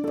Praise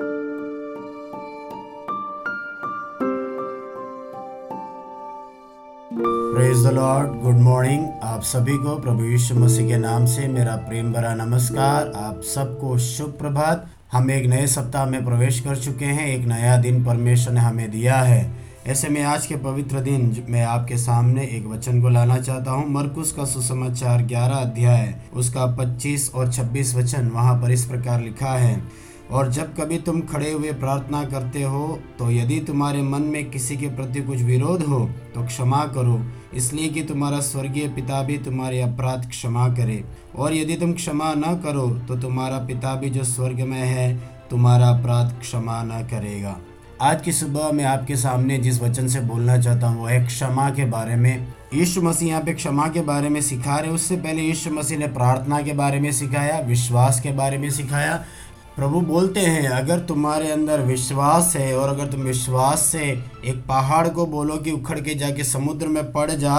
the Lord good morning आप सभी को प्रभु यीशु मसीह के नाम से मेरा प्रेम भरा नमस्कार। आप सबको शुभ प्रभात हम एक नए सप्ताह में प्रवेश कर चुके हैं। एक नया दिन परमेश्वर ने हमें दिया है। ऐसे में आज के पवित्र दिन, मैं आपके सामने एक वचन को लाना चाहता हूँ। मरकुस का सुसमाचार 11 अध्याय, उसका 25 और 26 वचन वहाँ पर इस प्रकार लिखा है। और जब कभी तुम खड़े हुए प्रार्थना करते हो तो यदि तुम्हारे मन में किसी के प्रति कुछ विरोध हो तो क्षमा करो। इसलिए कि तुम्हारा स्वर्गीय पिता भी तुम्हारे अपराध क्षमा करे। और यदि तुम क्षमा न करो तो तुम्हारा पिता भी जो स्वर्ग में है, तुम्हारा अपराध क्षमा न करेगा। आज की सुबह मैं आपके सामने जिस वचन से बोलना चाहता हूँ वो है क्षमा के बारे में। यीशु मसीह यहाँ पे क्षमा के बारे में सिखा रहे उससे पहले यीशु मसीह ने प्रार्थना के बारे में सिखाया, विश्वास के बारे में सिखाया। प्रभु बोलते हैं, अगर तुम्हारे अंदर विश्वास है और अगर तुम विश्वास से एक पहाड़ को बोलो कि उखड़ के जाके समुद्र में पड़ जा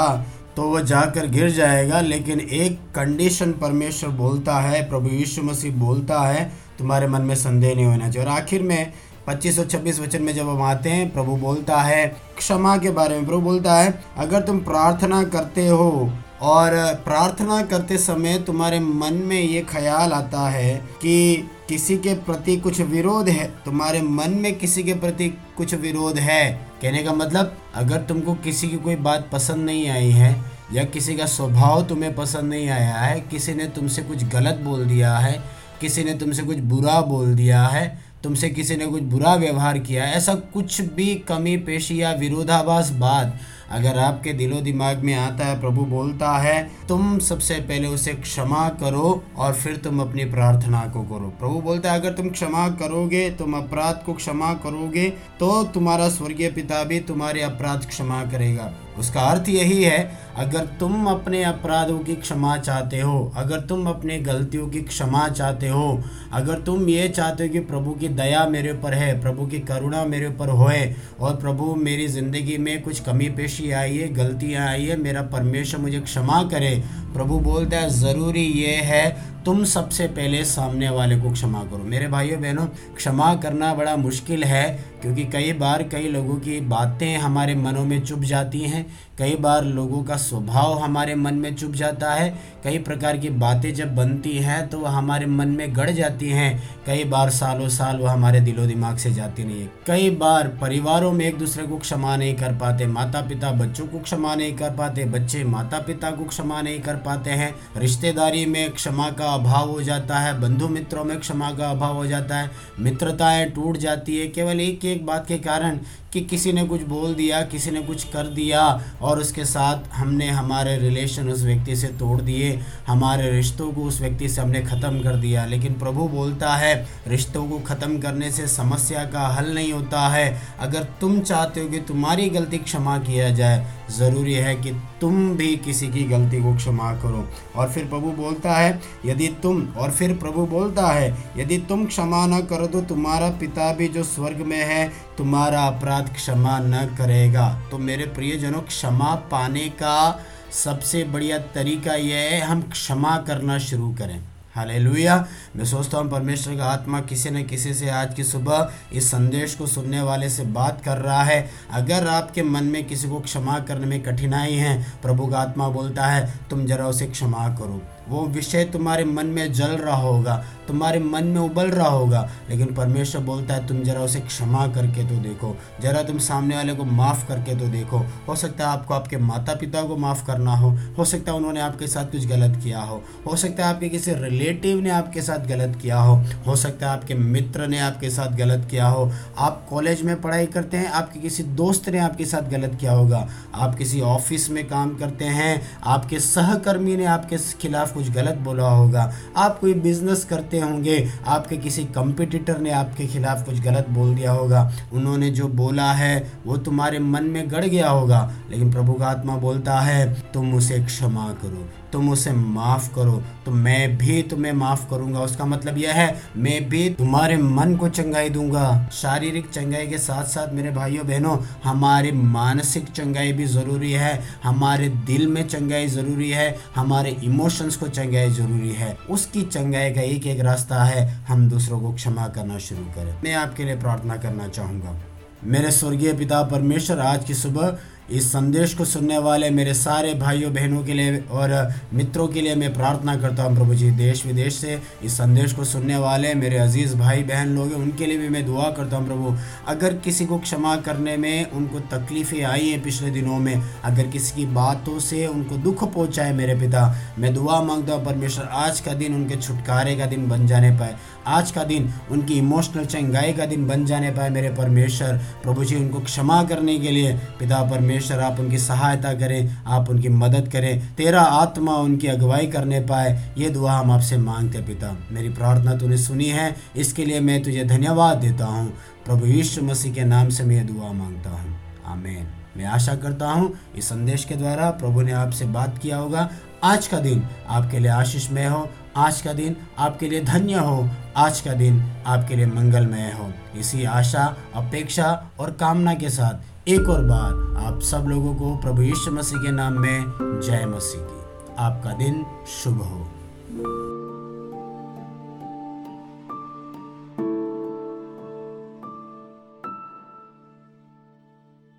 तो वह जाकर गिर जाएगा। लेकिन एक कंडीशन परमेश्वर बोलता है, प्रभु यीशु मसीह बोलता है, तुम्हारे मन में संदेह नहीं होना चाहिए। और आखिर में 25 और 26 वचन में जब हम आते हैं, प्रभु बोलता है, क्षमा के बारे में प्रभु बोलता है, अगर तुम प्रार्थना करते हो और प्रार्थना करते समय तुम्हारे मन में ये ख्याल आता है कि किसी के प्रति कुछ विरोध है, तुम्हारे मन में किसी के प्रति कुछ विरोध है। कहने का मतलब अगर तुमको किसी की कोई बात पसंद नहीं आई है, या किसी का स्वभाव तुम्हें पसंद नहीं आया है, किसी ने तुमसे कुछ गलत बोल दिया है, किसी ने तुमसे कुछ बुरा बोल दिया है, तुमसे किसी ने कुछ बुरा व्यवहार किया है, ऐसा कुछ भी कमी, पेशी या विरोधाभास बात अगर आपके दिलो दिमाग में आता है, प्रभु बोलता है, तुम सबसे पहले उसे क्षमा करो और फिर तुम अपनी प्रार्थना को करो। प्रभु बोलता है, अगर तुम क्षमा करोगे, तुम अपराध को क्षमा करोगे तो तुम्हारा स्वर्गीय पिता भी तुम्हारे अपराध क्षमा करेगा। उसका अर्थ यही है, अगर तुम अपने अपराधों की क्षमा चाहते हो, अगर तुम अपने गलतियों की क्षमा चाहते हो, अगर तुम ये चाहते हो कि प्रभु की दया मेरे ऊपर है, प्रभु की करुणा मेरे ऊपर होए, और प्रभु मेरी ज़िंदगी में कुछ कमी पेशी आई है, गलतियाँ आई है, मेरा परमेश्वर मुझे क्षमा करे, प्रभु बोलता है, ज़रूरी ये है तुम सबसे पहले सामने वाले को क्षमा करो। मेरे भाइयों, बहनों, क्षमा करना बड़ा मुश्किल है, क्योंकि कई बार कई लोगों की बातें हमारे मनों में चुप जाती हैं, कई बार लोगों का स्वभाव हमारे मन में चुप जाता है, कई प्रकार की बातें जब बनती हैं तो वह हमारे मन में गड़ जाती हैं, कई बार सालों साल वह हमारे दिलो दिमाग से जाती नहीं है। कई बार परिवारों में एक दूसरे को क्षमा नहीं कर पाते माता पिता बच्चों को क्षमा नहीं कर पाते, बच्चे माता पिता को क्षमा नहीं कर पाते हैं, रिश्तेदारी में क्षमा का अभाव हो जाता है, बंधु मित्रों में क्षमा का अभाव हो जाता है, मित्रताएँ टूट जाती है, केवल एक एक बात के कारण कि किसी ने कुछ बोल दिया, किसी ने कुछ कर दिया और उसके साथ हमने हमारे रिलेशन उस व्यक्ति से तोड़ दिए, हमारे रिश्तों को उस व्यक्ति से हमने ख़त्म कर दिया। लेकिन प्रभु बोलता है, रिश्तों को ख़त्म करने से समस्या का हल नहीं होता है। अगर तुम चाहते हो कि तुम्हारी गलती क्षमा किया जाए ज़रूरी है कि तुम भी किसी की गलती को क्षमा करो। और फिर प्रभु बोलता है, यदि तुम और फिर प्रभु बोलता है, यदि तुम क्षमा न करो तो तुम्हारा पिता भी जो स्वर्ग में है, तुम्हारा अपराध क्षमा न करेगा। तो मेरे प्रियजनों, क्षमा पाने का सबसे बढ़िया तरीका यह है, हम क्षमा करना शुरू करें। हालेलुया। मैं सोचता हूँ परमेश्वर का आत्मा किसी न किसी से आज की सुबह इस संदेश को सुनने वाले से बात कर रहा है। अगर आपके मन में किसी को क्षमा करने में कठिनाई है, प्रभु का आत्मा बोलता है, तुम जरा उसे क्षमा करो। वो विषय तुम्हारे मन में जल रहा होगा। तुम्हारे मन में उबल रहा होगा। लेकिन परमेश्वर बोलता है, तुम जरा उसे क्षमा करके तो देखो। जरा तुम सामने वाले को माफ़ करके तो देखो। हो सकता है आपको आपके माता पिता को माफ़ करना हो। हो सकता है उन्होंने आपके साथ कुछ गलत किया हो। हो सकता है आपके किसी रिलेटिव ने आपके साथ गलत किया हो। हो सकता है आपके मित्र ने आपके साथ गलत किया हो। आप कॉलेज में पढ़ाई करते हैं, आपके किसी दोस्त ने आपके साथ गलत किया होगा। आप किसी ऑफ़िस में काम करते हैं, आपके सहकर्मी ने आपके खिलाफ कुछ गलत बोला होगा। आप कोई बिज़नेस करते होंगे। आपके किसी कंपटीटर ने आपके खिलाफ कुछ गलत बोल दिया होगा। उन्होंने जो बोला है, वो तुम्हारे मन में गड़ गया होगा। लेकिन प्रभु का आत्मा बोलता है, तुम उसे क्षमा करो। तुम उसे माफ़ करो तो मैं भी तुम्हें माफ़ करूँगा। उसका मतलब यह है, मैं भी तुम्हारे मन को चंगाई दूँगा। शारीरिक चंगाई के साथ साथ मेरे भाइयों, बहनों, हमारी मानसिक चंगाई भी ज़रूरी है, हमारे दिल में चंगाई ज़रूरी है, हमारे इमोशंस को चंगाई ज़रूरी है। उसकी चंगाई का एक एक रास्ता है, हम दूसरों को क्षमा करना शुरू करें। मैं आपके लिए प्रार्थना करना चाहूँगा। मेरे स्वर्गीय पिता परमेश्वर, आज की सुबह इस संदेश को सुनने वाले मेरे सारे भाइयों, बहनों के लिए और मित्रों के लिए मैं प्रार्थना करता हूँ प्रभु जी, देश विदेश से इस संदेश को सुनने वाले मेरे अज़ीज़ भाई, बहन लोग हैं उनके लिए भी मैं दुआ करता हूँ प्रभु, अगर किसी को क्षमा करने में उनको तकलीफ़ें आई हैं पिछले दिनों में, अगर किसी की बातों से उनको दुख पहुँचाए मेरे पिता, मैं दुआ माँगता हूँ परमेश्वर, आज का दिन उनके छुटकारे का दिन बन जाने पाए, आज का दिन उनकी इमोशनल चंगाई का दिन बन जाने पाए मेरे परमेश्वर, प्रभु जी, उनको क्षमा करने के लिए पिता परमेश्वर आप उनकी सहायता करें, आप उनकी मदद करें। तेरा आत्मा उनकी अगुवाई करने पाए, ये दुआ हम आपसे मांगते पिता। मेरी प्रार्थना तूने सुनी है, इसके लिए मैं तुझे धन्यवाद देता हूँ। प्रभु यीशु मसीह के नाम से मैं ये दुआ माँगता हूँ। आमेन। मैं आशा करता हूँ, इस संदेश के द्वारा प्रभु ने आपसे बात किया होगा। आज का दिन आपके लिए आशीषमय हो, आज का दिन आपके लिए धन्य हो, आज का दिन आपके लिए मंगलमय हो। इसी आशा, अपेक्षा और कामना के साथ एक और बार आप सब लोगों को प्रभु यीशु मसीह के नाम में जय मसीह की। आपका दिन शुभ हो।